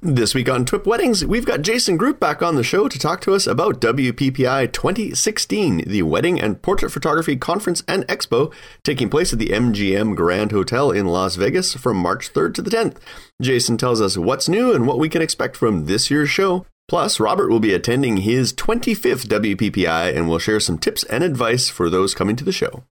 This week on TWIP Weddings, we've got Jason Groupp back on the show to talk to us about WPPI 2016, the Wedding and Portrait Photography Conference and Expo taking place at the MGM Grand Hotel in Las Vegas from March 3rd to the 10th. Jason tells us what's new and what we can expect from this year's show. Plus, Robert will be attending his 25th WPPI and will share some tips and advice for those coming to the show.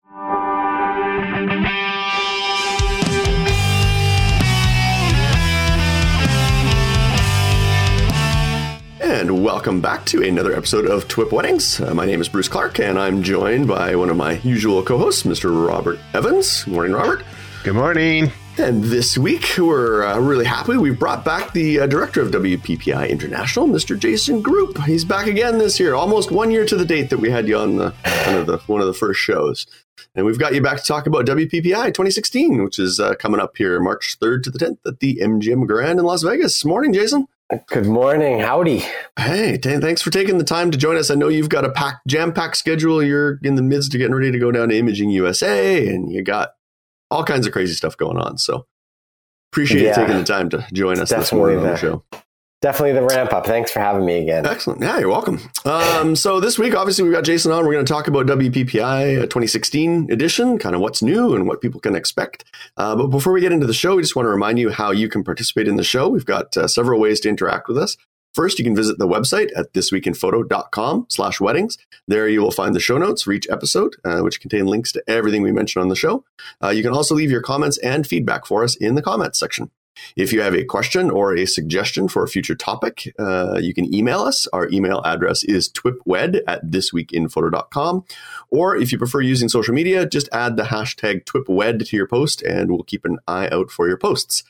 And welcome back to another episode of TWIP Weddings. Uh, my name is Bruce Clark, and I'm joined by one of my usual co hosts, Mr. Robert Evans. Good morning, Robert. Good morning. And this week, we're uh, really happy. We've brought back the uh, director of WPPI International, Mr. Jason Groupp. He's back again this year, almost one year to the date that we had you on the, one, of the one of the first shows. And we've got you back to talk about WPPI 2016, which is uh, coming up here March 3rd to the 10th at the MGM Grand in Las Vegas. Morning, Jason. Good morning. Howdy. Hey, thanks for taking the time to join us. I know you've got a pack, jam-packed schedule. You're in the midst of getting ready to go down to Imaging USA, and you got all kinds of crazy stuff going on. So appreciate yeah, you taking the time to join us this morning on the show definitely the ramp up. Thanks for having me again. Excellent. Yeah, you're welcome. Um, so this week, obviously, we've got Jason on. We're going to talk about WPPI uh, 2016 edition, kind of what's new and what people can expect. Uh, but before we get into the show, we just want to remind you how you can participate in the show. We've got uh, several ways to interact with us. First, you can visit the website at thisweekinphoto.com slash weddings. There you will find the show notes for each episode, uh, which contain links to everything we mentioned on the show. Uh, you can also leave your comments and feedback for us in the comments section. If you have a question or a suggestion for a future topic, uh, you can email us. Our email address is twipwed at thisweekinphoto.com. Or if you prefer using social media, just add the hashtag twipwed to your post and we'll keep an eye out for your posts.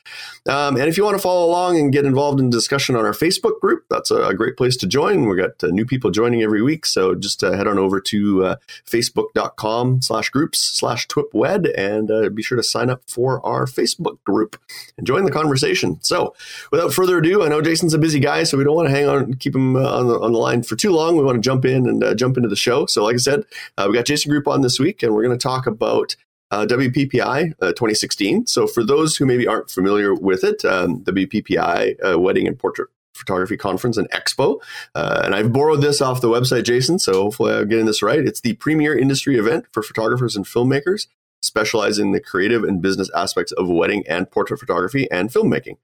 Um, and if you want to follow along and get involved in discussion on our Facebook group, that's a, great place to join. We've got uh, new people joining every week. So just uh, head on over to uh, facebook.com slash groups slash twipwed and uh, be sure to sign up for our Facebook group and join the conversation. So, without further ado, I know Jason's a busy guy, so we don't want to hang on, keep him uh, on, the, on the line for too long. We want to jump in and uh, jump into the show. So, like I said, uh, we got Jason Groupp on this week, and we're going to talk about uh, WPPI uh, 2016. So, for those who maybe aren't familiar with it, um, WPPI uh, Wedding and Portrait Photography Conference and Expo. Uh, and I've borrowed this off the website, Jason, so hopefully I'm getting this right. It's the premier industry event for photographers and filmmakers specialize in the creative and business aspects of wedding and portrait photography and filmmaking.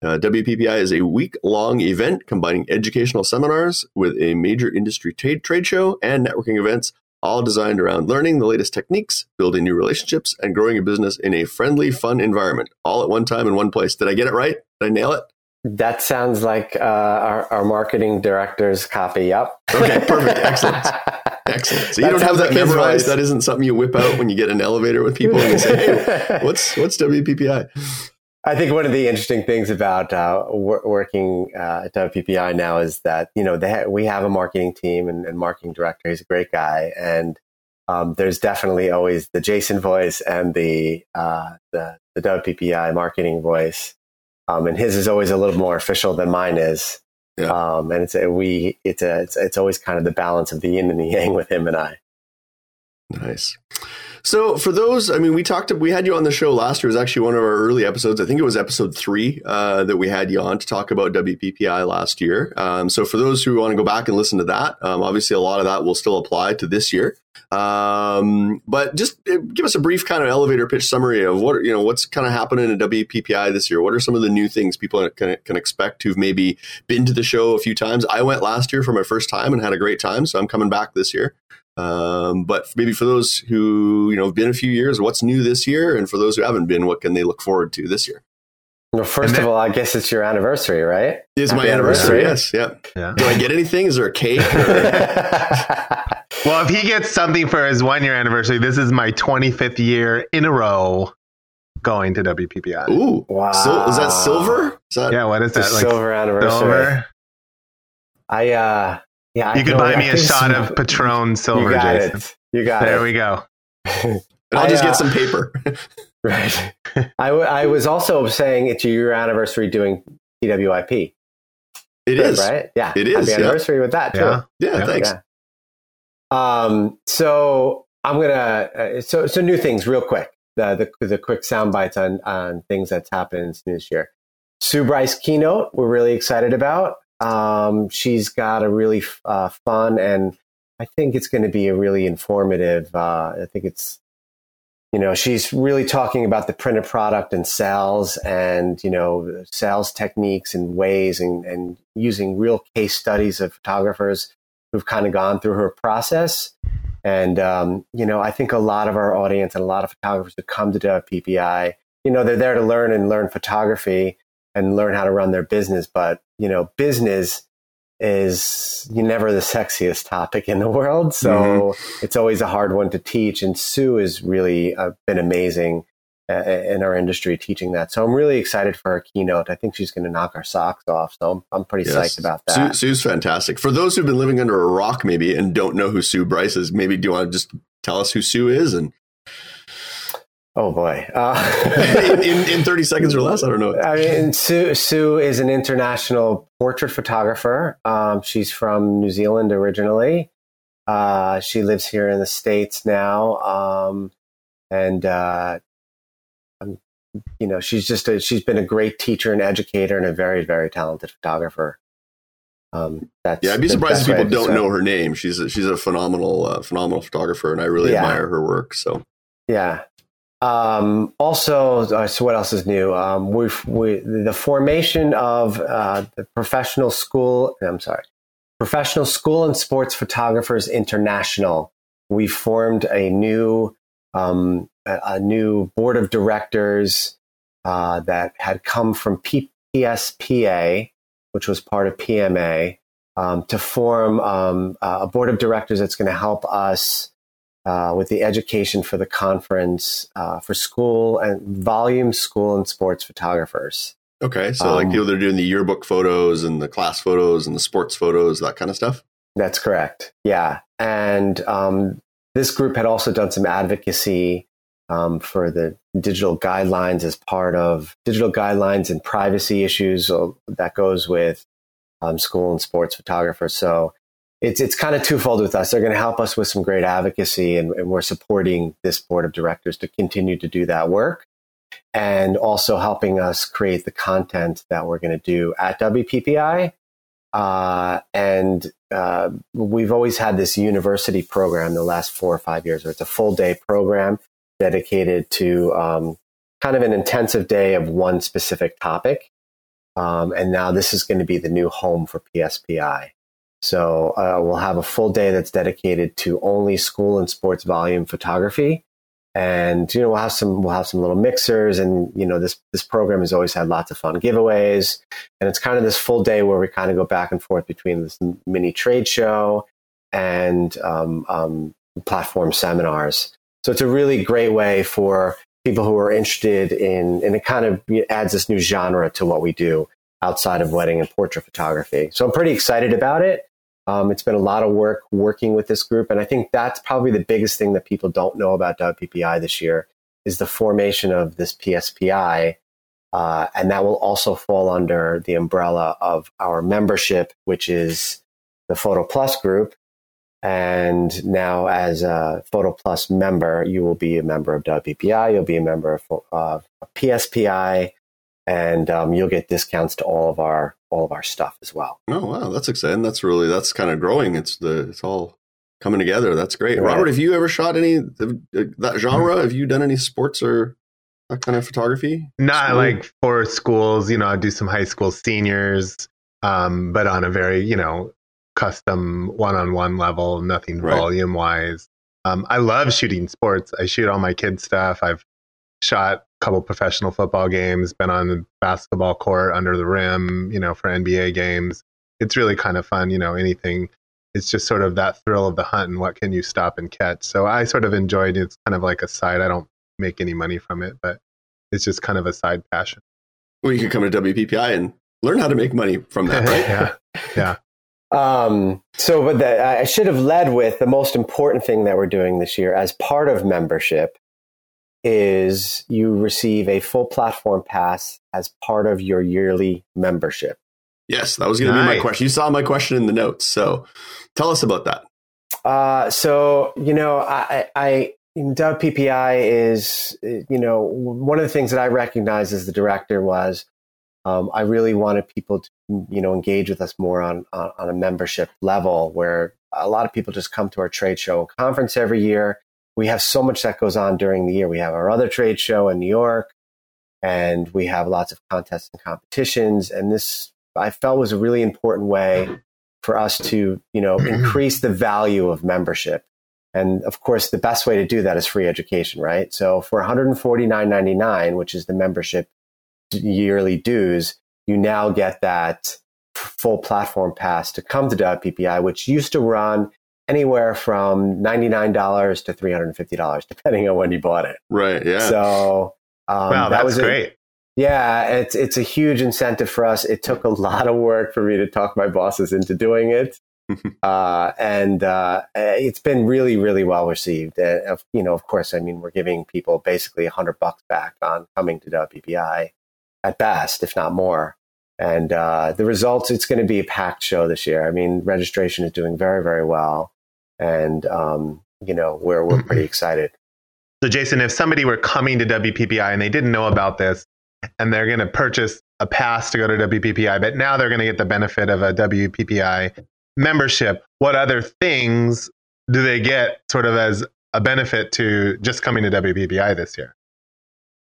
Uh, WPPI is a week long event combining educational seminars with a major industry trade, trade show and networking events, all designed around learning the latest techniques, building new relationships, and growing a business in a friendly, fun environment, all at one time in one place. Did I get it right? Did I nail it? That sounds like uh, our, our marketing director's copy. Yep. Okay, perfect. Excellent. Excellent. So you don't have that memorized. That isn't something you whip out when you get an elevator with people and you say, "Hey, what's what's WPPI?" I think one of the interesting things about uh, working uh, at WPPI now is that you know ha- we have a marketing team and, and, marketing director. He's a great guy, and um, there's definitely always the Jason voice and the uh, the, the WPPI marketing voice, um, and his is always a little more official than mine is. Yeah. Um, and it's a, we it's a, it's it's always kind of the balance of the yin and the yang with him and I. Nice. So for those, I mean, we talked, we had you on the show last year. It was actually one of our early episodes. I think it was episode three uh, that we had you on to talk about WPPI last year. Um, so for those who want to go back and listen to that, um, obviously a lot of that will still apply to this year. Um, but just uh, give us a brief kind of elevator pitch summary of what you know what's kind of happening in WPPI this year. What are some of the new things people can, can expect who've maybe been to the show a few times? I went last year for my first time and had a great time, so I'm coming back this year. Um, but maybe for those who you know have been a few years, what's new this year, and for those who haven't been, what can they look forward to this year? Well, first then, of all, I guess it's your anniversary, right? It's my anniversary. anniversary. Yes. Yeah. yeah. Do I get anything? Is there a cake? well, if he gets something for his one year anniversary, this is my 25th year in a row going to WPPI. Ooh, wow! is that silver? Is that yeah? What is that? Like silver anniversary. Silver? I uh, yeah, you could buy me a shot of Patron Silver, you Jason. It. You got there it. There we go. I'll I, just get uh, some paper. right. I, w- I was also saying it's your anniversary doing TWIP. It Good, is right. Yeah, it is. Happy anniversary yeah. with that too. Yeah, yeah, yeah. thanks. Yeah. Um, so I'm gonna uh, so so new things real quick. The the the quick sound bites on on things that's happened this year. Sue Bryce keynote, we're really excited about. Um, she's got a really uh, fun and I think it's going to be a really informative. Uh, I think it's, you know, she's really talking about the printed product and sales and, you know, sales techniques and ways and, and using real case studies of photographers who've kind of gone through her process. And, um, you know, I think a lot of our audience and a lot of photographers who come to PPI, you know, they're there to learn and learn photography and learn how to run their business. But, you know, business is never the sexiest topic in the world. So mm-hmm. it's always a hard one to teach. And Sue has really uh, been amazing uh, in our industry teaching that. So I'm really excited for her keynote. I think she's going to knock our socks off. So I'm, I'm pretty yes. psyched about that. Sue, Sue's fantastic. For those who've been living under a rock maybe and don't know who Sue Bryce is, maybe do you want to just tell us who Sue is and Oh boy! Uh, in, in, in, thirty seconds or less, I don't know. I mean, Sue, Sue is an international portrait photographer. Um, she's from New Zealand originally. Uh, she lives here in the states now, um, and uh, um, you know, she's just a, she's been a great teacher and educator, and a very very talented photographer. Um, that's yeah, I'd be surprised if people don't know her name. She's a, she's a phenomenal uh, phenomenal photographer, and I really yeah. admire her work. So yeah, um, also, uh, so what else is new? Um, we've we, the formation of uh, the professional school. I'm sorry, professional school and sports photographers international. We formed a new um, a, a, new board of directors uh, that had come from PSPA, which was part of PMA, um, to form um, a board of directors that's going to help us uh, with the education for the conference uh, for school and volume school and sports photographers. Okay, so um, like people that are doing the yearbook photos and the class photos and the sports photos, that kind of stuff. That's correct. Yeah, and um, this group had also done some advocacy um, for the digital guidelines as part of digital guidelines and privacy issues uh, that goes with um, school and sports photographers. So it's it's kind of twofold with us. They're going to help us with some great advocacy, and, and, we're supporting this board of directors to continue to do that work, and also helping us create the content that we're going to do at WPPI. Uh, and uh, we've always had this university program the last four or five years, where it's a full day program dedicated to um, kind of an intensive day of one specific topic. Um, and now this is going to be the new home for PSPI. So uh, we'll have a full day that's dedicated to only school and sports volume photography. And you know we'll have some we'll have some little mixers, and you know this this program has always had lots of fun giveaways, and it's kind of this full day where we kind of go back and forth between this mini trade show and um, um, platform seminars. So it's a really great way for people who are interested in, and it kind of adds this new genre to what we do outside of wedding and portrait photography. So I'm pretty excited about it. Um, it's been a lot of work working with this group, and I think that's probably the biggest thing that people don't know about WPPI this year is the formation of this PSPI, uh, and that will also fall under the umbrella of our membership, which is the Photo Plus group. And now, as a Photo Plus member, you will be a member of WPPI. You'll be a member of uh, PSPI, and um, you'll get discounts to all of our all of our stuff as well. Oh wow, that's exciting. That's really that's kind of growing. It's the it's all coming together. That's great. Right. Robert, have you ever shot any that genre? Have you done any sports or that kind of photography? Not School? like for schools. You know, I do some high school seniors, um, but on a very you know custom one-on-one level, nothing right. volume wise. Um, I love shooting sports. I shoot all my kids stuff. I've shot a couple professional football games, been on the basketball court under the rim, you know, for NBA games. It's really kind of fun, you know, anything. It's just sort of that thrill of the hunt and what can you stop and catch. So I sort of enjoyed it. It's kind of like a side. I don't make any money from it, but it's just kind of a side passion. Well, you could come to WPPI and learn how to make money from that, right? yeah. Yeah. Um, so, but the, I should have led with the most important thing that we're doing this year as part of membership is you receive a full platform pass as part of your yearly membership. Yes, that was going to be my question. You saw my question in the notes, so tell us about that. Uh, so you know, I, I WPPI is you know one of the things that I recognized as the director was um, I really wanted people to, you know, engage with us more on, on, on a membership level where a lot of people just come to our trade show and conference every year. We have so much that goes on during the year. We have our other trade show in New York and we have lots of contests and competitions. And this I felt was a really important way for us to, you know, increase the value of membership. And of course, the best way to do that is free education, right? So for $149.99, which is the membership yearly dues, you now get that full platform pass to come to WPPI, which used to run anywhere from $99 to $350, depending on when you bought it. Right. Yeah. So um, wow, that was great. yeah, it's it's a huge incentive for us. It took a lot of work for me to talk my bosses into doing it, uh, and uh, it's been really, really well received. Uh, you know, of course, I mean, we're giving people basically a hundred bucks back on coming to WPPI at best, if not more. And uh, the results, it's going to be a packed show this year. I mean, registration is doing very, very well, and um, you know, we're we're pretty excited. So, Jason, if somebody were coming to WPPI and they didn't know about this, and they're going to purchase a pass to go to WPPI, but now they're going to get the benefit of a WPPI membership, what other things do they get sort of as a benefit to just coming to WPPI this year?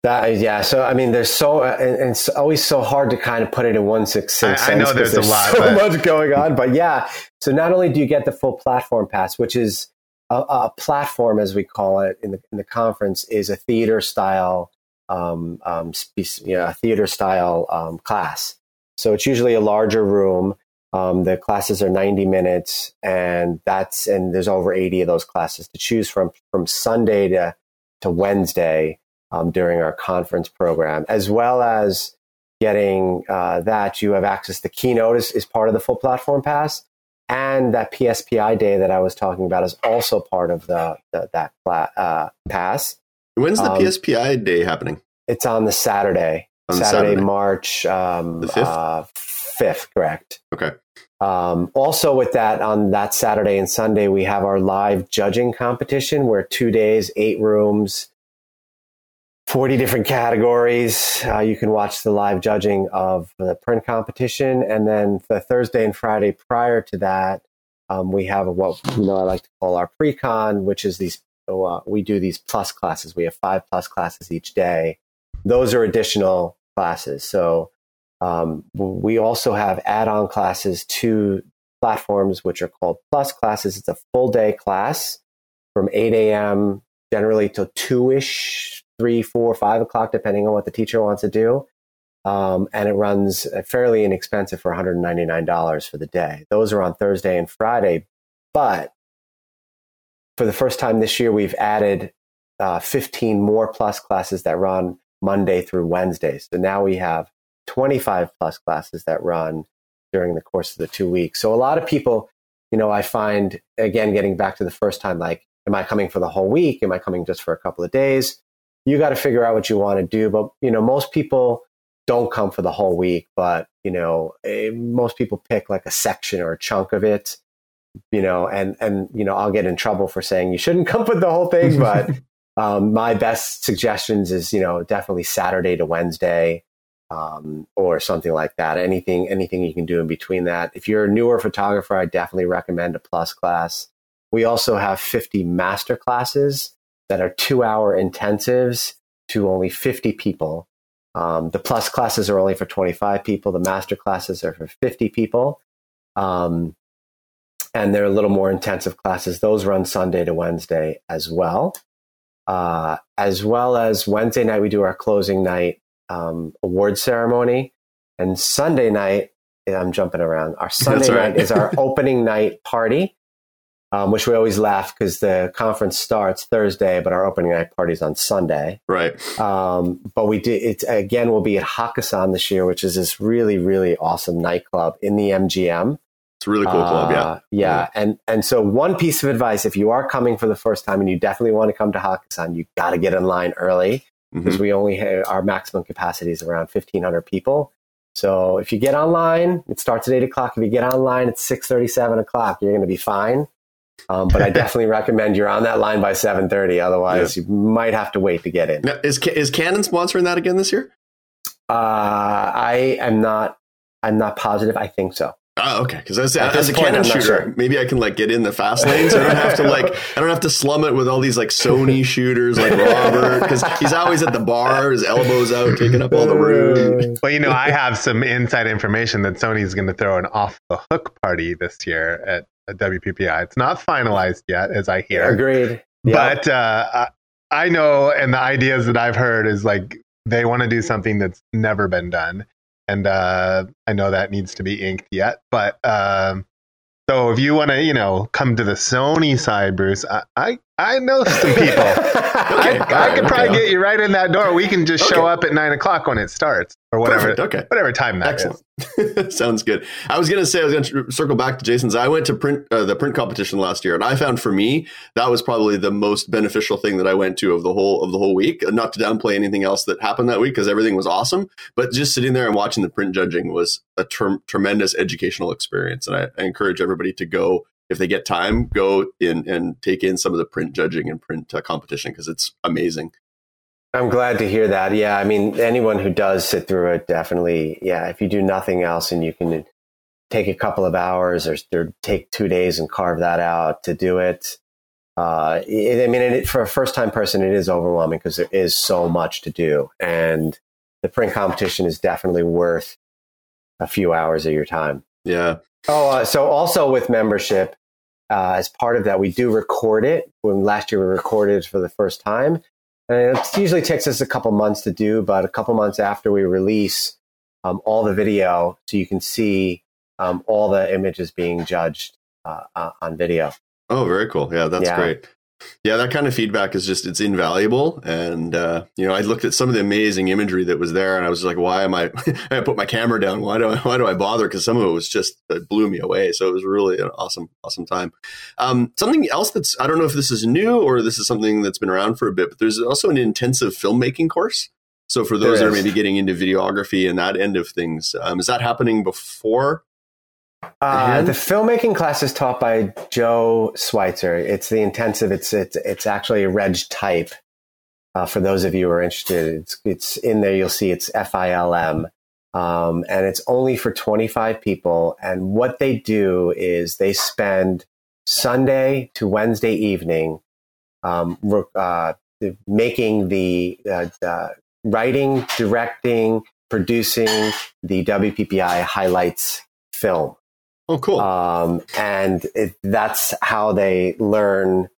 That is, yeah. So I mean, there's so uh, and, and, it's always so hard to kind of put it in one succinct I, I know there's, there's, a lot, so but... much going on, but yeah. So not only do you get the full platform pass, which is a, a platform, as we call it in the in the conference, is a theater style, um, um, you know, a theater style um, class. So it's usually a larger room. Um, the classes are 90 minutes, and that's and there's over 80 of those classes to choose from from Sunday to to Wednesday um, during our conference program, as well as getting uh, that you have access to keynote is, is part of the full platform pass and that PSPI day that I was talking about is also part of the, the that uh, pass. When's the um, PSPI day happening? It's on the Saturday, on Saturday, Saturday, March um, the fifth. Uh, fifth, correct? Okay. Um, also, with that, on that Saturday and Sunday, we have our live judging competition where two days, eight rooms, 40 different categories. Uh, you can watch the live judging of the print competition. And then the Thursday and Friday prior to that, um, we have what you know I like to call our pre-con, which is these. Uh, we do these plus classes. We have five plus classes each day. Those are additional classes. So um, we also have add-on classes to platforms which are called plus classes. It's a full day class from 8 a.m. generally till two ish three, four, five o'clock, depending on what the teacher wants to do. Um, and it runs fairly inexpensive for $199 for the day. Those are on Thursday and Friday. But for the first time this year, we've added uh, 15 more plus classes that run Monday through Wednesday. So now we have 25 plus classes that run during the course of the two weeks. So a lot of people, you know, I find, again, getting back to the first time, like, am I coming for the whole week? Am I coming just for a couple of days? You got to figure out what you want to do. But, you know, most people don't come for the whole week, but, you know, eh, most people pick like a section or a chunk of it, you know, and, and, you know, I'll get in trouble for saying you shouldn't come for the whole thing. But um, my best suggestions is, you know, definitely Saturday to Wednesday. Um, or something like that. Anything, anything you can do in between that. If you're a newer photographer, I definitely recommend a plus class. We also have 50 master classes that are two hour intensives to only 50 people. Um, the plus classes are only for 25 people. The master classes are for 50 people. Um, and they're a little more intensive classes. Those run Sunday to Wednesday as well. Uh, as well as Wednesday night, we do our closing night um, award ceremony. And Sunday night, I'm jumping around. Our Sunday right. night is our opening night party um, which we always laugh because the conference starts Thursday, but our opening night party is on Sunday. Right. Um, but we did it again. We'll be at Hakkasan this year, which is this really really awesome nightclub in the MGM. It's a really cool uh, club, yeah. Uh, yeah. yeah. And and so one piece of advice, if you are coming for the first time and you definitely want to come to Hakkasan, you got to get in line early because mm-hmm. we only have, our maximum capacity is around 1500 people. So if you get online, it starts at eight o'clock. If you get online at six thirty, seven o'clock, you're going to be fine. Um, but I definitely recommend you're on that line by 7:30. Otherwise, yeah. you might have to wait to get in. Now, is is Canon sponsoring that again this year? Uh, I am not. I'm not positive. I think so. Oh, okay. Because as, as a point, Canon shooter, sure. maybe I can like get in the fast lane, so I don't have to like I don't have to slum it with all these like Sony shooters like Robert because he's always at the bar, his elbows out, taking up all the room. Well, you know, I have some inside information that Sony's going to throw an off the hook party this year at, at WPPI. It's not finalized yet, as I hear. Agreed. But uh, I know, and the ideas that I've heard is like they want to do something that's never been done and uh, I know that needs to be inked yet. But um, so if you want to, you know, come to the Sony side, Bruce, I I, I know some people. okay, I, I could probably okay. get you right in that door. We can just okay. show up at nine o'clock when it starts or whatever. Perfect. Okay, whatever time that Excellent. Sounds good. I was going to say I was going to circle back to Jason's. I went to print uh, the print competition last year, and I found for me that was probably the most beneficial thing that I went to of the whole of the whole week. Not to downplay anything else that happened that week because everything was awesome, but just sitting there and watching the print judging was a ter- tremendous educational experience, and I, I encourage everybody to go if they get time, go in and take in some of the print judging and print uh, competition because it's amazing. I'm glad to hear that. Yeah, I mean, anyone who does sit through it definitely, yeah, if you do nothing else and you can take a couple of hours or, or take two days and carve that out to do it. Uh, it I mean, it, for a first time person, it is overwhelming because there is so much to do. And the print competition is definitely worth a few hours of your time. Yeah. Oh, uh, so also with membership, uh, as part of that, we do record it. When last year we recorded for the first time, and it usually takes us a couple months to do, but a couple months after we release um, all the video, so you can see um, all the images being judged uh, uh, on video. Oh, very cool. Yeah, that's yeah. great yeah, that kind of feedback is just it's invaluable. And uh, you know, I looked at some of the amazing imagery that was there, and I was like, why am I? I put my camera down. Why do I? Why do I bother? Because some of it was just it blew me away. So it was really an awesome, awesome time. Um, something else that's I don't know if this is new or this is something that's been around for a bit, but there's also an intensive filmmaking course. So for those that are maybe getting into videography and that end of things, um, is that happening before uh, the filmmaking class is taught by Joe Switzer. It's the intensive. It's it's it's actually a reg type. Uh, for those of you who are interested, it's it's in there. You'll see it's FILM, um, and it's only for 25 people. And what they do is they spend Sunday to Wednesday evening um, uh, making the uh, writing, directing, producing the WPPI highlights film. Oh, cool. Um, and it, that's how they learn.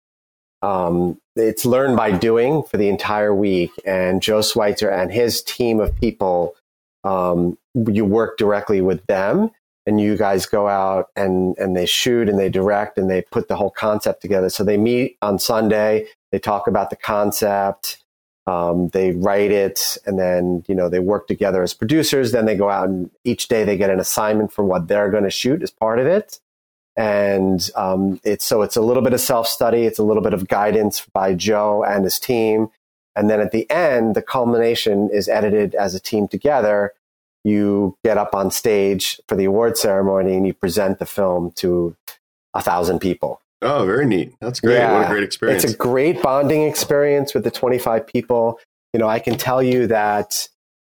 Um, it's learned by doing for the entire week. And Joe Switzer and his team of people, um, you work directly with them and you guys go out and, and they shoot and they direct and they put the whole concept together. So they meet on Sunday, they talk about the concept, um, they write it and then you know they work together as producers. Then they go out and each day they get an assignment for what they're going to shoot as part of it. And um, it's so it's a little bit of self-study. It's a little bit of guidance by joe and his team. And then at the end the culmination is edited as a team together. You get up on stage for the award ceremony and you present the film to a thousand people Oh, very neat. That's great. Yeah, what a great experience. It's a great bonding experience with the 25 people. You know, I can tell you that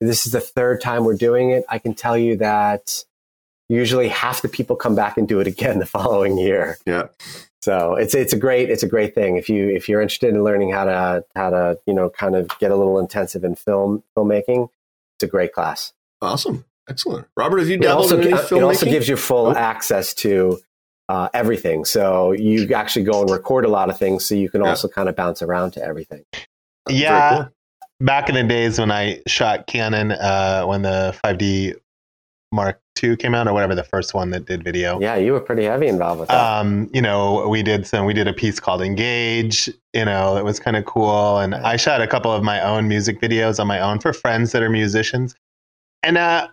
this is the third time we're doing it. I can tell you that usually half the people come back and do it again the following year. Yeah. So it's it's a great it's a great thing if you if you're interested in learning how to how to you know kind of get a little intensive in film filmmaking, it's a great class. Awesome, excellent. Robert, have you dabbled it also, in any filmmaking? Uh, it also gives you full oh. access to uh, everything. So you actually go and record a lot of things, so you can yeah. also kind of bounce around to everything. Yeah. Cool. Back in the days when I shot Canon, uh, when the 5D Mark II came out, or whatever the first one that did video. Yeah, you were pretty heavy involved with that. Um, you know, we did some. We did a piece called Engage. You know, it was kind of cool, and I shot a couple of my own music videos on my own for friends that are musicians. And uh,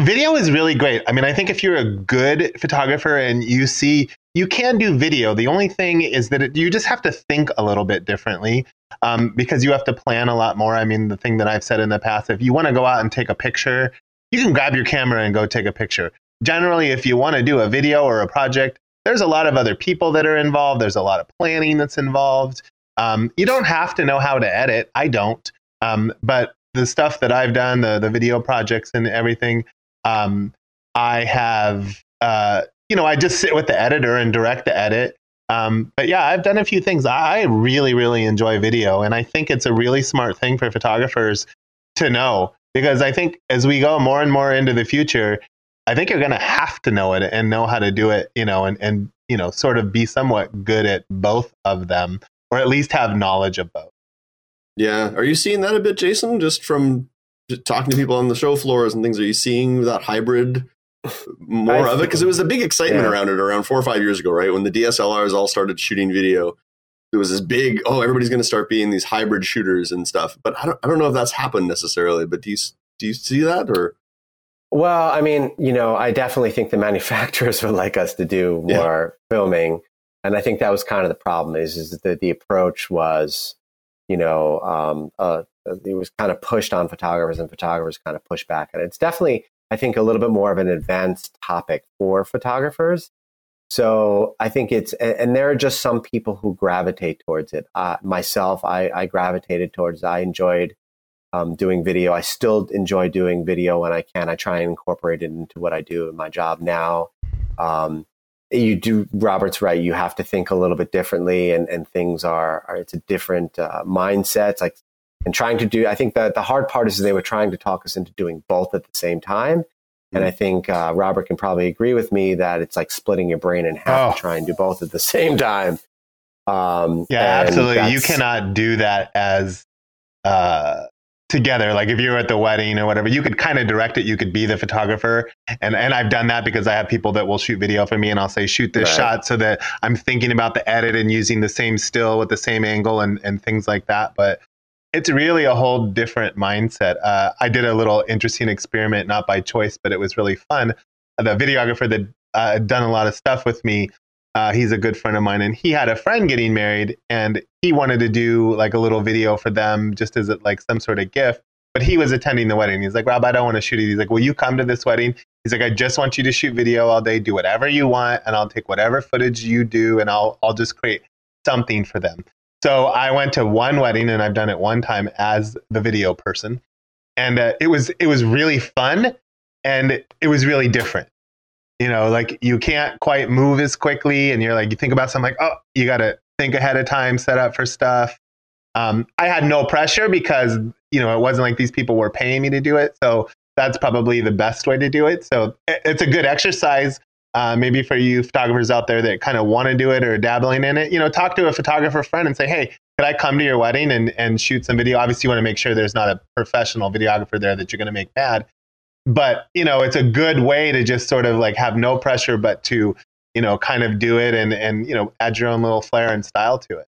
video is really great. I mean, I think if you're a good photographer and you see, you can do video. The only thing is that it, you just have to think a little bit differently um, because you have to plan a lot more. I mean, the thing that I've said in the past, if you want to go out and take a picture, you can grab your camera and go take a picture. Generally, if you want to do a video or a project, there's a lot of other people that are involved. There's a lot of planning that's involved. Um, you don't have to know how to edit. I don't. Um, but the stuff that I've done, the the video projects and everything, um, I have, uh, you know, I just sit with the editor and direct the edit. Um, but yeah, I've done a few things. I really, really enjoy video, and I think it's a really smart thing for photographers to know because I think as we go more and more into the future, I think you're going to have to know it and know how to do it, you know, and, and, you know, sort of be somewhat good at both of them or at least have knowledge of both. Yeah. Are you seeing that a bit, Jason, just from talking to people on the show floors and things? Are you seeing that hybrid more of it? Because it was a big excitement yeah. around it around four or five years ago, right? When the DSLRs all started shooting video, it was this big, oh, everybody's going to start being these hybrid shooters and stuff. But I don't, I don't know if that's happened necessarily. But do you, do you see that or? Well, I mean, you know, I definitely think the manufacturers would like us to do more yeah. filming, and I think that was kind of the problem. Is is that the approach was, you know, um, uh, it was kind of pushed on photographers, and photographers kind of pushed back, and it's definitely, I think, a little bit more of an advanced topic for photographers. So I think it's, and there are just some people who gravitate towards it. Uh, myself, I, I gravitated towards. I enjoyed um, doing video. I still enjoy doing video when I can. I try and incorporate it into what I do in my job now. Um, you do, Robert's right. You have to think a little bit differently, and, and things are, are it's a different uh, mindset. Like, and trying to do, I think that the hard part is they were trying to talk us into doing both at the same time. And I think uh, Robert can probably agree with me that it's like splitting your brain in half oh. to try and do both at the same time. Um, yeah, absolutely. You cannot do that as uh, together. Like if you're at the wedding or whatever, you could kind of direct it. You could be the photographer. And and I've done that because I have people that will shoot video for me and I'll say, shoot this right. shot so that I'm thinking about the edit and using the same still with the same angle and, and things like that. But it's really a whole different mindset. Uh, I did a little interesting experiment, not by choice, but it was really fun. The videographer that uh, had done a lot of stuff with me uh, he's a good friend of mine, and he had a friend getting married, and he wanted to do like a little video for them, just as like some sort of gift. But he was attending the wedding. He's like, Rob, I don't want to shoot it. He's like, Will you come to this wedding? He's like, I just want you to shoot video all day, do whatever you want, and I'll take whatever footage you do, and I'll I'll just create something for them. So I went to one wedding, and I've done it one time as the video person, and uh, it was it was really fun, and it was really different you know, like you can't quite move as quickly, and you're like, you think about something like, oh, you got to think ahead of time, set up for stuff. Um, I had no pressure because you know it wasn't like these people were paying me to do it, so that's probably the best way to do it. So it's a good exercise. Uh, maybe for you photographers out there that kind of want to do it or dabbling in it, you know, talk to a photographer friend and say, hey, could I come to your wedding and, and shoot some video? Obviously, you want to make sure there's not a professional videographer there that you're going to make mad but you know it's a good way to just sort of like have no pressure but to you know kind of do it and and you know add your own little flair and style to it.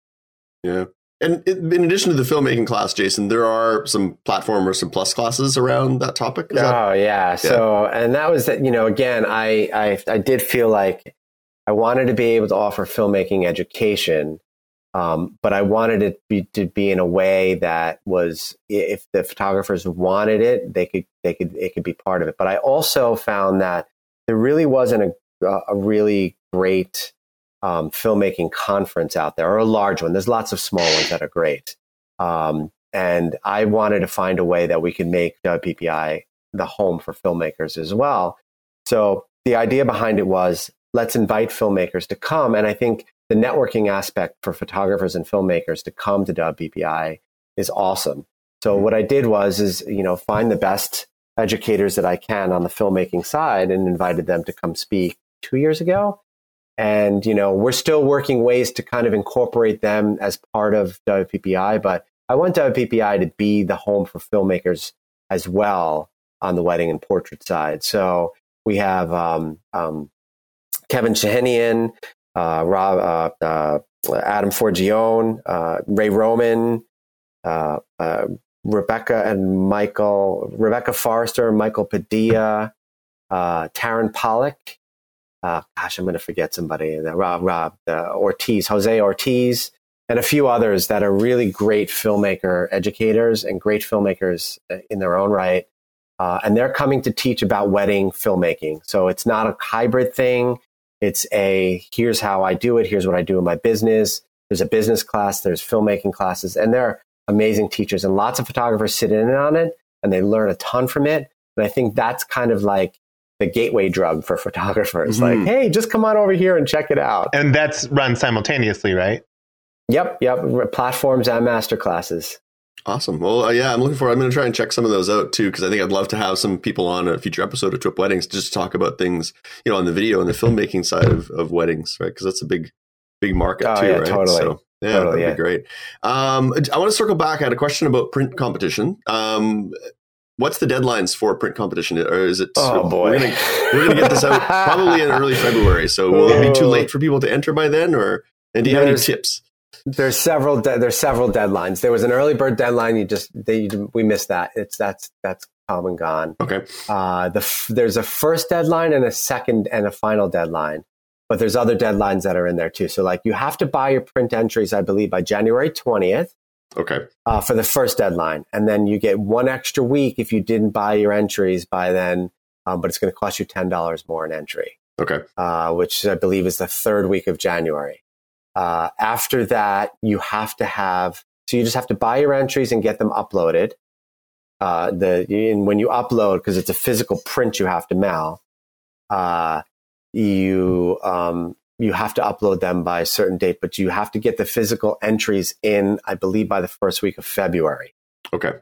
Yeah. And in addition to the filmmaking class jason there are some platform or some plus classes around that topic Is oh that- yeah. yeah. So and that was that you know again I, I i did feel like i wanted to be able to offer filmmaking education um, but I wanted it be, to be in a way that was, if the photographers wanted it, they could, they could, it could be part of it. But I also found that there really wasn't a, a really great um, filmmaking conference out there, or a large one. There's lots of small ones that are great. Um, and I wanted to find a way that we could make WPPI the home for filmmakers as well. So the idea behind it was let's invite filmmakers to come. And I think the networking aspect for photographers and filmmakers to come to WPPI is awesome. So mm-hmm. what I did was is you know find the best educators that I can on the filmmaking side and invited them to come speak two years ago. And you know we're still working ways to kind of incorporate them as part of WPPI, but I want WPPI to be the home for filmmakers as well on the wedding and portrait side. So we have um, um, Kevin Shahinian, Rob, uh, uh, Adam Forgione, uh, Ray Roman, uh, Rebecca and Michael, Rebecca Forrester, Michael Padilla, Taryn Pollock. gosh, I'm going to forget somebody. Rob, Rob Ortiz, Jose Ortiz, and a few others that are really great filmmaker educators and great filmmakers in their own right. Uh, and they're coming to teach about wedding filmmaking. So it's not a hybrid thing. It's a here's how I do it. Here's what I do in my business. There's a business class. There's filmmaking classes, and they're amazing teachers and lots of photographers sit in on it and they learn a ton from it. And I think that's kind of like the gateway drug for photographers. Mm-hmm. Like, hey, just come on over here and check it out. And that's run simultaneously, right? Yep, yep. Platforms and master classes. Awesome. Well, uh, yeah, I'm looking forward. I'm going to try and check some of those out too, because I think I'd love to have some people on a future episode of TWIP Weddings to just talk about things, you know, on the video and the filmmaking side of, of weddings, right? Because that's a big, big market oh, too, yeah, right? Totally. So, yeah, totally, that'd yeah. be great. Um, I want to circle back. I had a question about print competition. Um, what's the deadlines for print competition, or is it? Oh boy, we're gonna, we're gonna get this out probably in early February. So will it be too late for people to enter by then, or and do you have any tips? There's several. De- there's several deadlines. There was an early bird deadline. You just they, we missed that. It's that's that's come and gone. Okay. Uh, the f- there's a first deadline and a second and a final deadline, but there's other deadlines that are in there too. So like you have to buy your print entries, I believe, by January 20th. Okay. Uh, for the first deadline, and then you get one extra week if you didn't buy your entries by then, um, but it's going to cost you ten dollars more an entry. Okay. Uh, which I believe is the third week of January. Uh, after that, you have to have, so you just have to buy your entries and get them uploaded. Uh, the, and when you upload, because it's a physical print you have to mail, uh, you, um, you have to upload them by a certain date, but you have to get the physical entries in, I believe, by the first week of February. Okay.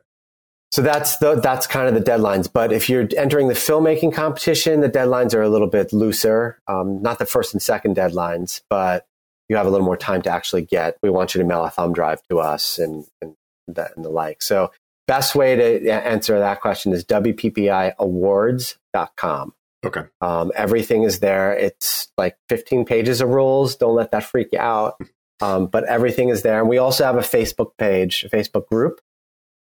So that's the, that's kind of the deadlines. But if you're entering the filmmaking competition, the deadlines are a little bit looser. Um, not the first and second deadlines, but you have a little more time to actually get. We want you to mail a thumb drive to us and and, that, and the like. So best way to answer that question is wppiawards.com. Okay. Um, everything is there. It's like 15 pages of rules. Don't let that freak you out. Um, but everything is there. And we also have a Facebook page, a Facebook group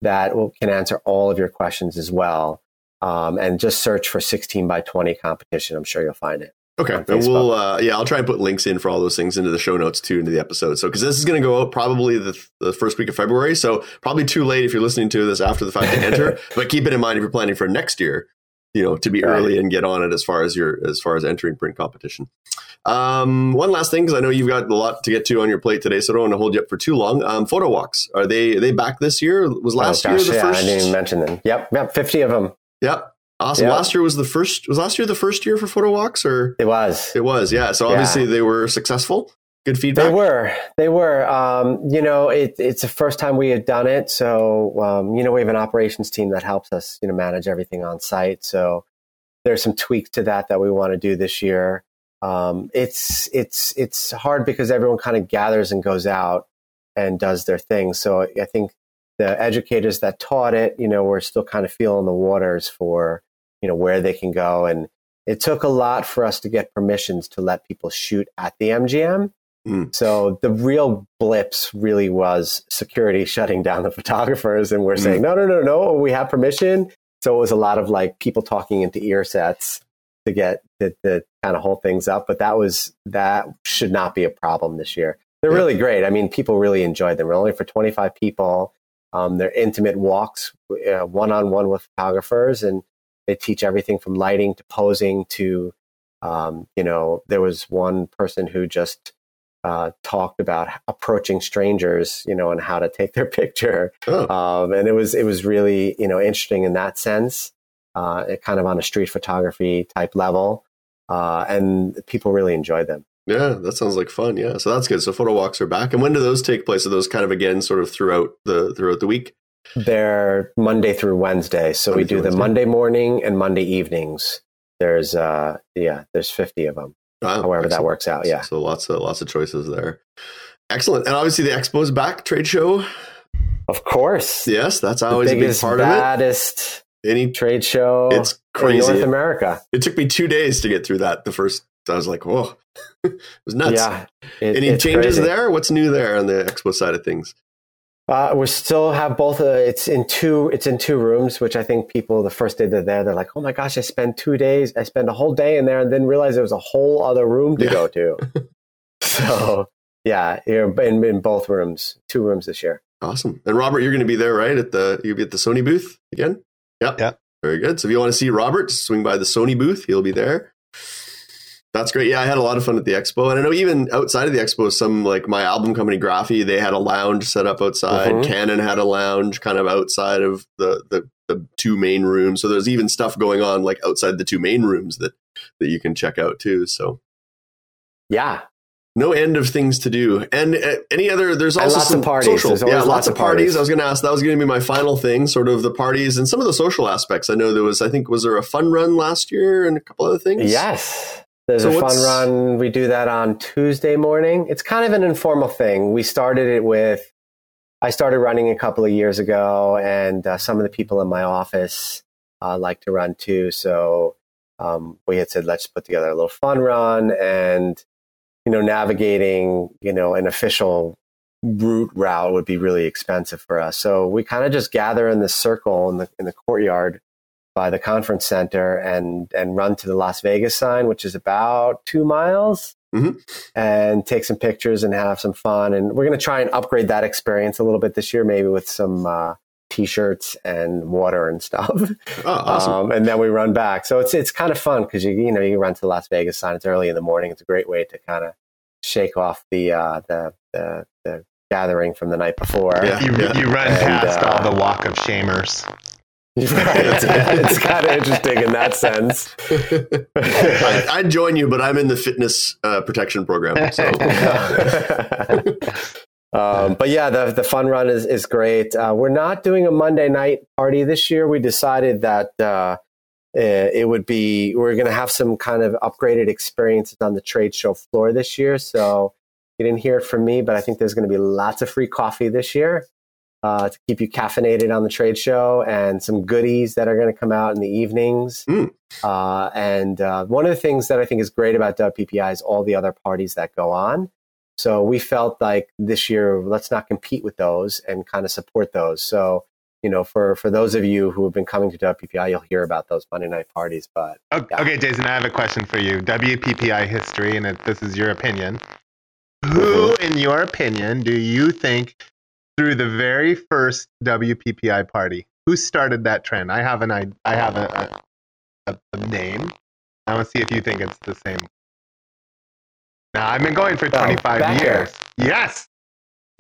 that will, can answer all of your questions as well. Um, and just search for 16 by 20 competition. I'm sure you'll find it. Okay, and we'll uh, yeah, I'll try and put links in for all those things into the show notes too into the episode. So because this is going to go out probably the, the first week of February, so probably too late if you're listening to this after the fact to enter. but keep it in mind if you're planning for next year, you know, to be right. early and get on it as far as your as far as entering print competition. Um, one last thing because I know you've got a lot to get to on your plate today, so I don't want to hold you up for too long. Um, photo walks are they are they back this year? Was last oh, gosh, year the yeah, first? I didn't even mention them. Yep, yep, fifty of them. Yep. Awesome. Yep. Last year was the first. Was last year the first year for photo walks, or it was? It was. Yeah. So obviously yeah. they were successful. Good feedback. They were. They were. Um, you know, it, it's the first time we had done it, so um, you know we have an operations team that helps us, you know, manage everything on site. So there's some tweaks to that that we want to do this year. Um, it's it's it's hard because everyone kind of gathers and goes out and does their thing. So I think the educators that taught it, you know, we're still kind of feeling the waters for you know where they can go. And it took a lot for us to get permissions to let people shoot at the mgm mm. so the real blips really was security shutting down the photographers. And we're mm. saying no no no no we have permission. So it was a lot of like people talking into ear sets to get the, the kind of hold things up. But that was that should not be a problem this year. They're yeah. really great. I mean people really enjoyed them. We're only for 25 people. Um, they're intimate walks uh, one-on-one with photographers. And they teach everything from lighting to posing to, um, you know, there was one person who just uh, talked about approaching strangers, you know, and how to take their picture. Oh. Um, and it was it was really you know interesting in that sense, uh, kind of on a street photography type level, uh, and people really enjoyed them. Yeah, that sounds like fun. Yeah, so that's good. So photo walks are back, and when do those take place? Are those kind of again sort of throughout the throughout the week? They're Monday through Wednesday. So Monday we do the Wednesday. Monday morning and Monday evenings. There's uh yeah, there's 50 of them. Wow, however excellent. that works out. Yeah. So lots of lots of choices there. Excellent. And obviously the expo's back, trade show. Of course. Yes, that's always the biggest, a big part baddest of it. Any trade show it's crazy. in North America. It took me two days to get through that. The first I was like, whoa. it was nuts. Yeah. It, Any changes crazy. there? What's new there on the expo side of things? Uh, we still have both. Uh, it's in two. It's in two rooms, which I think people the first day they're there, they're like, "Oh my gosh, I spent two days. I spent a whole day in there, and then realize there was a whole other room to yeah. go to." so yeah, in, in both rooms, two rooms this year. Awesome. And Robert, you're going to be there, right? At the you'll be at the Sony booth again. Yep. Yeah. Very good. So if you want to see Robert, swing by the Sony booth. He'll be there. That's great. Yeah, I had a lot of fun at the expo, and I know even outside of the expo, some like my album company, Graphy, they had a lounge set up outside. Mm-hmm. Canon had a lounge kind of outside of the, the the two main rooms. So there's even stuff going on like outside the two main rooms that that you can check out too. So yeah, no end of things to do. And uh, any other, there's also lots some of parties. social, yeah, lots, lots of parties. parties. I was going to ask, that was going to be my final thing, sort of the parties and some of the social aspects. I know there was, I think, was there a fun run last year and a couple other things? Yes. There's so a fun run. We do that on Tuesday morning. It's kind of an informal thing. We started it with, I started running a couple of years ago, and uh, some of the people in my office uh, like to run too. So um, we had said, let's put together a little fun run. And, you know, navigating, you know, an official route route would be really expensive for us. So we kind of just gather in the circle in the, in the courtyard by the conference center and and run to the Las Vegas sign, which is about two miles, mm-hmm. and take some pictures and have some fun. And we're going to try and upgrade that experience a little bit this year, maybe with some uh, t-shirts and water and stuff. Oh, awesome! Um, and then we run back. So it's it's kind of fun because you you know you run to the Las Vegas sign. It's early in the morning. It's a great way to kind of shake off the uh, the, the the gathering from the night before. Yeah, you, you run and, past uh, all the walk of shamers. Right. it's kind of interesting in that sense. I, would join you, but I'm in the fitness uh, protection program. So. um, but yeah, the the fun run is is great. Uh, we're not doing a Monday night party this year. We decided that uh, it would be we're going to have some kind of upgraded experiences on the trade show floor this year. So you didn't hear it from me, but I think there's going to be lots of free coffee this year uh, to keep you caffeinated on the trade show and some goodies that are going to come out in the evenings. Mm. Uh, and uh, one of the things that I think is great about WPPI is all the other parties that go on. So we felt like this year, let's not compete with those and kind of support those. So, you know, for, for those of you who have been coming to WPPI, you'll hear about those Monday night parties. But okay, yeah. okay Jason, I have a question for you. WPPI history, and this is your opinion. Who, mm-hmm. in your opinion, do you think through the very first WPPI party. Who started that trend? I have an I, I have a, a, a name. I want to see if you think it's the same. Now I've been going for 25 oh, years. Yes.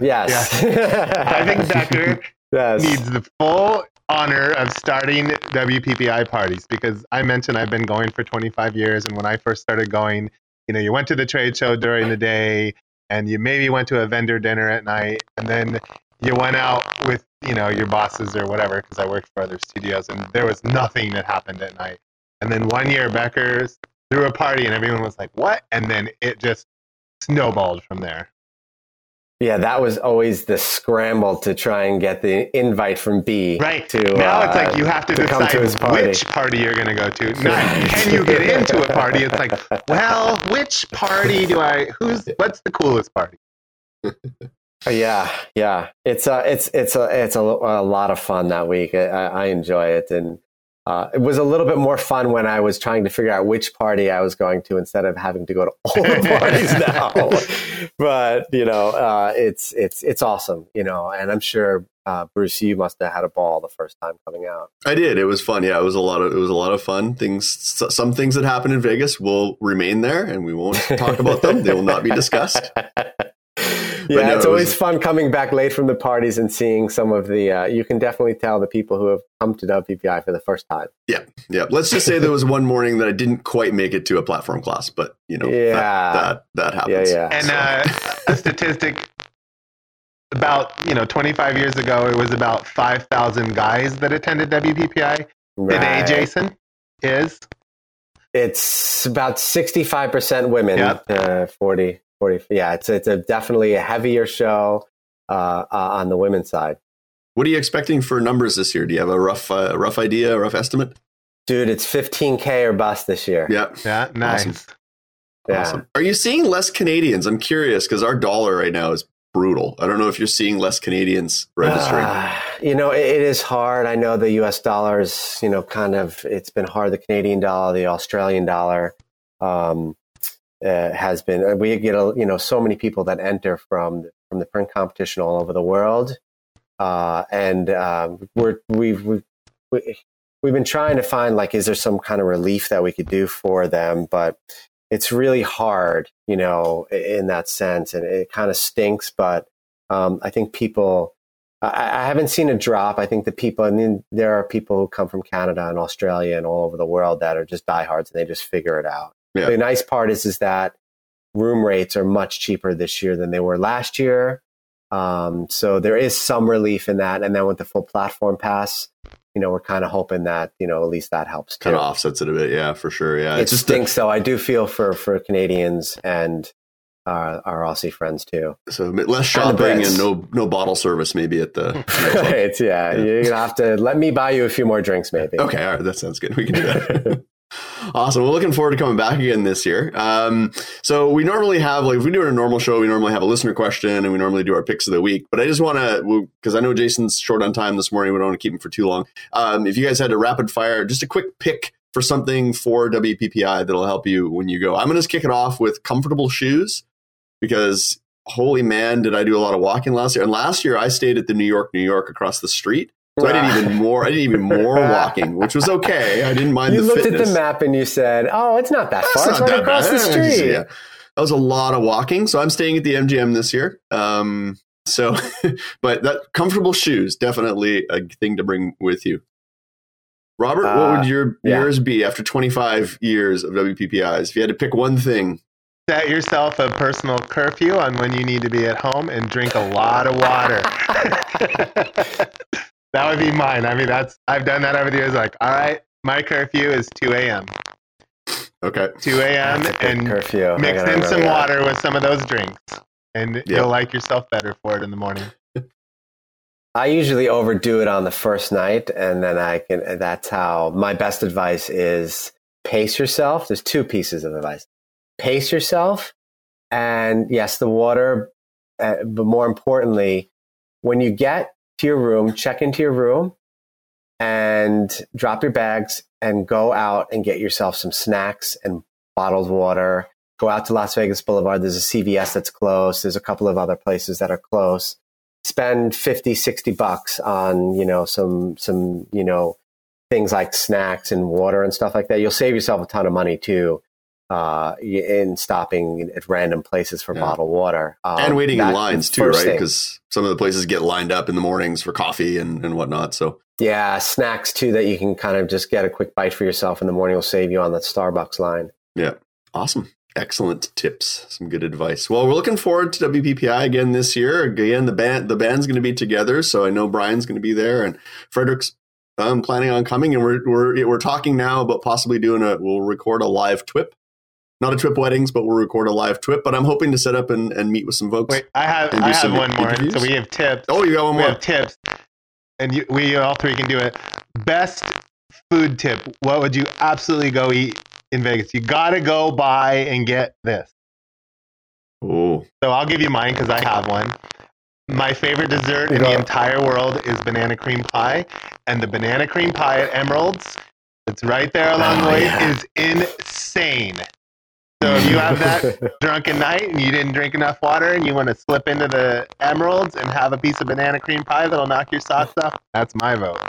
Yes. yes. I think Becker yes. needs the full honor of starting WPPI parties because I mentioned I've been going for 25 years, and when I first started going, you know, you went to the trade show during the day, and you maybe went to a vendor dinner at night, and then you went out with you know your bosses or whatever because I worked for other studios and there was nothing that happened at night. And then one year Becker's threw a party and everyone was like, "What?" And then it just snowballed from there. Yeah, that was always the scramble to try and get the invite from B. Right. To now uh, it's like you have to, to decide to party. which party you're going to go to. Not can you get into a party? It's like, well, which party do I? Who's? What's the coolest party? Uh, yeah, yeah. It's a, uh, it's it's a it's a, a lot of fun that week. I, I enjoy it, and uh, it was a little bit more fun when I was trying to figure out which party I was going to instead of having to go to all the parties now. but you know, uh, it's it's it's awesome, you know, and I'm sure uh, Bruce, you must have had a ball the first time coming out. I did. It was fun. Yeah, it was a lot of it was a lot of fun. Things, some things that happened in Vegas will remain there, and we won't talk about them. they will not be discussed. yeah, no, it's it always was... fun coming back late from the parties and seeing some of the. Uh, you can definitely tell the people who have come to WPPI for the first time. Yeah, yeah. Let's just say there was one morning that I didn't quite make it to a platform class, but you know, yeah, that that, that happens. Yeah, yeah. And uh, a statistic about you know 25 years ago, it was about 5,000 guys that attended WPPI. Right. Today, Jason is it's about 65% women, yep. uh, 40 40 yeah it's it's a definitely a heavier show uh, uh, on the women's side what are you expecting for numbers this year do you have a rough uh, rough idea a rough estimate dude it's 15k or bust this year yeah yeah nice awesome. Yeah. Awesome. Are you seeing less Canadians? I'm curious because our dollar right now is brutal. I don't know if you're seeing less Canadians registering. Uh, you know, it, it is hard. I know the U.S. dollar is, you know, kind of it's been hard. The Canadian dollar, the Australian dollar. Um, uh, has been. Uh, we get you know so many people that enter from from the print competition all over the world, uh, and um, we're we've we've, we, we've been trying to find like is there some kind of relief that we could do for them, but it's really hard, you know, in that sense, and it kind of stinks. But um, I think people, I, haven't seen a drop. I think the people, I mean, there are people who come from Canada and Australia and all over the world that are just diehards and they just figure it out. Yeah. The nice part is, is that room rates are much cheaper this year than they were last year. Um, so there is some relief in that. And then with the full platform pass, you know, we're kind of hoping that, you know, at least that helps Kind of offsets it a bit. Yeah, for sure. Yeah. It just stinks though. I do feel for, for Canadians and uh, our Aussie friends too. So less shopping and, and, no, no bottle service maybe at the. it's yeah, yeah. You're going to have to let me buy you a few more drinks maybe. Okay. All right. That sounds good. We can do that. Awesome. We're looking forward to coming back again this year. Um, so we normally have, like, if we do a normal show, we normally have a listener question and we normally do our picks of the week. But I just want to, because I know Jason's short on time this morning, we don't want to keep him for too long. Um, if you guys had a rapid fire, just a quick pick for something for WPPI that'll help you when you go. I'm going to kick it off with comfortable shoes because holy man, did I do a lot of walking last year. And last year I stayed at the New York, New York across the street. So I did even more. I did even more walking, which was okay. I didn't mind. You looked fitness. at the map and you said, "Oh, it's not that far. It's right across bad. the street." Yeah. That was a lot of walking. So I'm staying at the MGM this year. Um, so, but that comfortable shoes definitely a thing to bring with you. Robert, uh, what would uh, your yeah. yours be after 25 years of WPPIs? If you had to pick one thing, set yourself a personal curfew on when you need to be at home and drink a lot of water. That would be mine. I mean, that's I've done that over the years. Like, all right, my curfew is 2 a.m. Okay. 2 a.m. and curfew. mix in some that. water with some of those drinks, and yep. you'll like yourself better for it in the morning. I usually overdo it on the first night, and then I can. That's how my best advice is: pace yourself. There's two pieces of advice: pace yourself, and yes, the water. Uh, but more importantly, when you get to your room, check into your room, and drop your bags and go out and get yourself some snacks and bottled water. Go out to Las Vegas Boulevard. There's a CVS that's close. There's a couple of other places that are close. Spend 50, 60 bucks on, you know, some, some, you know, things like snacks and water and stuff like that. You'll save yourself a ton of money too uh, in stopping at random places for yeah. bottled water um, and waiting in lines too, right? Because some of the places get lined up in the mornings for coffee and, and whatnot. So yeah, snacks too that you can kind of just get a quick bite for yourself in the morning will save you on that Starbucks line. Yeah, awesome. Excellent tips, some good advice. Well, we're looking forward to WPPI again this year. Again, the band the band's going to be together, so I know Brian's going to be there, and Frederick's um, planning on coming, and we're we're we're talking now about possibly doing a we'll record a live TWIP not a TWIP weddings, but we'll record a live TWIP. But I'm hoping to set up and, and meet with some folks. Wait, I have I have one more. Interviews. So we have tips. Oh, you got one more. We have tips, and you, we all three can do it. Best food tip. What would you absolutely go eat in Vegas? You got to go buy and get this. Oh. So I'll give you mine because I have one. My favorite dessert in the entire world is banana cream pie, and the banana cream pie at Emeril's. It's right there along oh, the way. Yeah. Is insane. So if you have that drunken night and you didn't drink enough water and you want to slip into the Emeril's and have a piece of banana cream pie that'll knock your socks off, that's my vote.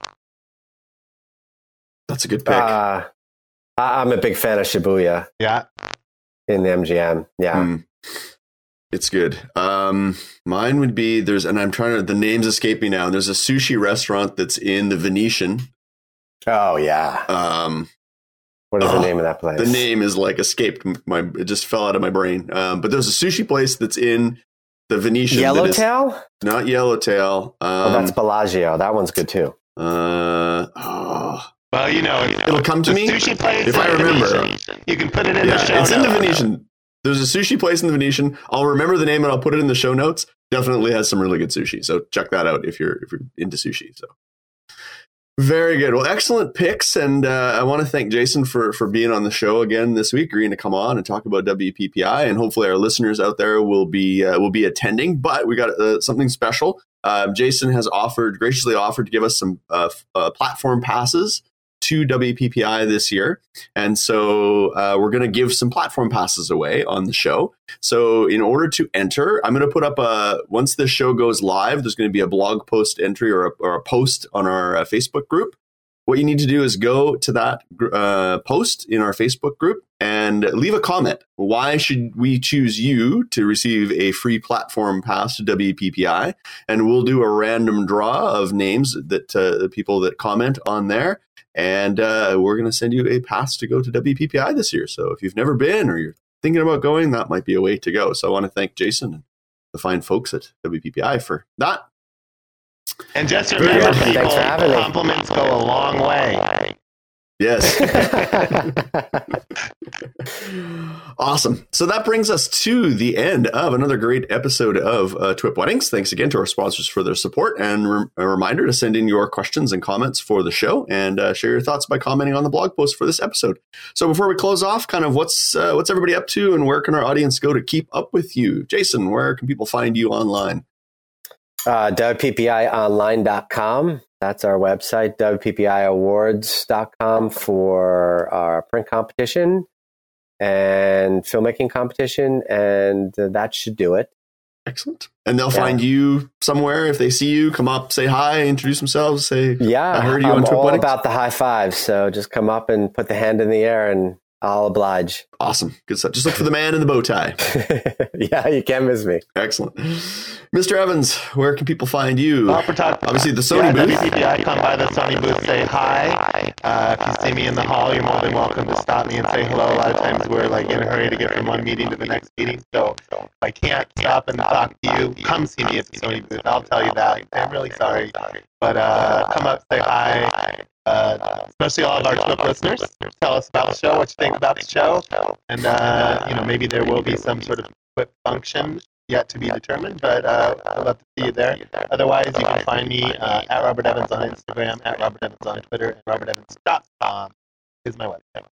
That's a good pick. Uh, I'm a big fan of Shibuya. Yeah. In the MGM. Yeah. Mm. It's good. Um, mine would be there's, and I'm trying to, the names escape me now. There's a sushi restaurant that's in the Venetian. Oh, yeah. Um, what is the name of that place? The name is like escaped my. It just fell out of my brain. Um, but there's a sushi place that's in the Venetian. Yellowtail. Not Yellowtail. Um, oh, that's Bellagio. That one's good too. Uh, oh. Well, you know, it'll come to me sushi place if I remember. You can put it in yeah, the show. It's in the Venetian. There's a sushi place in the Venetian. I'll remember the name and I'll put it in the show notes. Definitely has some really good sushi. So check that out if you're if you're into sushi. So very good. Well, excellent picks, and uh, I want to thank Jason for for being on the show again this week, agreeing to come on and talk about WPPI, and hopefully our listeners out there will be uh, will be attending. But we got uh, something special. Uh, Jason has offered graciously offered to give us some uh, uh, platform passes to WPPI this year. And so uh, we're going to give some platform passes away on the show. So in order to enter, I'm going to put up a, once this show goes live, there's going to be a blog post entry or a, or a post on our uh, Facebook group what you need to do is go to that uh, post in our Facebook group and leave a comment. Why should we choose you to receive a free platform pass to WPPI? And we'll do a random draw of names that uh, people that comment on there. And uh, we're going to send you a pass to go to WPPI this year. So if you've never been or you're thinking about going, that might be a way to go. So I want to thank Jason and the fine folks at WPPI for that. And just remember, people, compliments go a long way. Yes. awesome. So that brings us to the end of another great episode of uh, TWIP Weddings. Thanks again to our sponsors for their support. And re- a reminder to send in your questions and comments for the show and uh, share your thoughts by commenting on the blog post for this episode. So before we close off, kind of what's uh, what's everybody up to and where can our audience go to keep up with you? Jason, where can people find you online? Uh, WPPIonline.com. That's our website, WPPIawards.com for our print competition and filmmaking competition. And that should do it. Excellent. And they'll yeah. find you somewhere if they see you. Come up, say hi, introduce themselves, say, "Yeah, I heard you I'm on all about the high five." So just come up and put the hand in the air, and I'll oblige. Awesome. Good stuff. Just look for the man in the bow tie. yeah, you can't miss me. Excellent. Mr. Evans, where can people find you? Obviously, the Sony yeah, booth. WPPI, come by the Sony booth, say hi. Uh, if you see me in the hall, you're more than welcome to stop me and say hello. A lot of times we're like in a hurry to get from one meeting to the next meeting. So if I can't stop and talk to you, come see me at the Sony booth. I'll tell you that. I'm really sorry. But uh, come up, say hi uh, especially all of our TWIP listeners. Tell us about the show, what you think about the show, and uh, you know maybe there will be some sort of TWIP function yet to be determined, but uh, I'd love to see you there. Otherwise, you can find me uh, at Robert Evans on Instagram, at Robert Evans on Twitter, and robertevans.com is my website.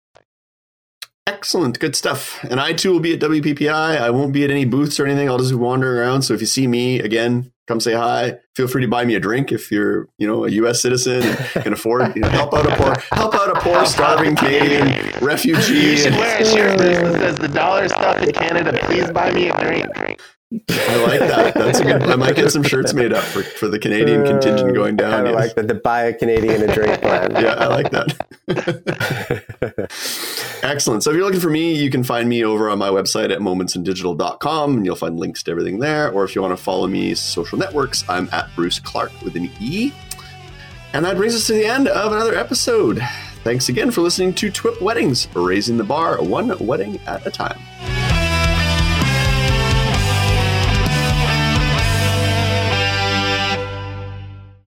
Excellent, good stuff. And I too will be at WPPI. I won't be at any booths or anything. I'll just be wandering around. So if you see me again, come say hi. Feel free to buy me a drink if you're, you know, a U.S. citizen and can afford. You know, help out a poor, help out a poor, starving Canadian refugee. You should wear a shirt that says "The dollar stuff in Canada." Please buy me a drink. I like that. That's a good. I might get some shirts made up for, for the Canadian uh, contingent going down. I yes. like that. The buy a Canadian a drink plan. yeah, I like that. Excellent. So if you're looking for me, you can find me over on my website at momentsanddigital.com and you'll find links to everything there. Or if you want to follow me social networks, I'm at Bruce Clarke with an E. And that brings us to the end of another episode. Thanks again for listening to TWIP Weddings, raising the bar one wedding at a time.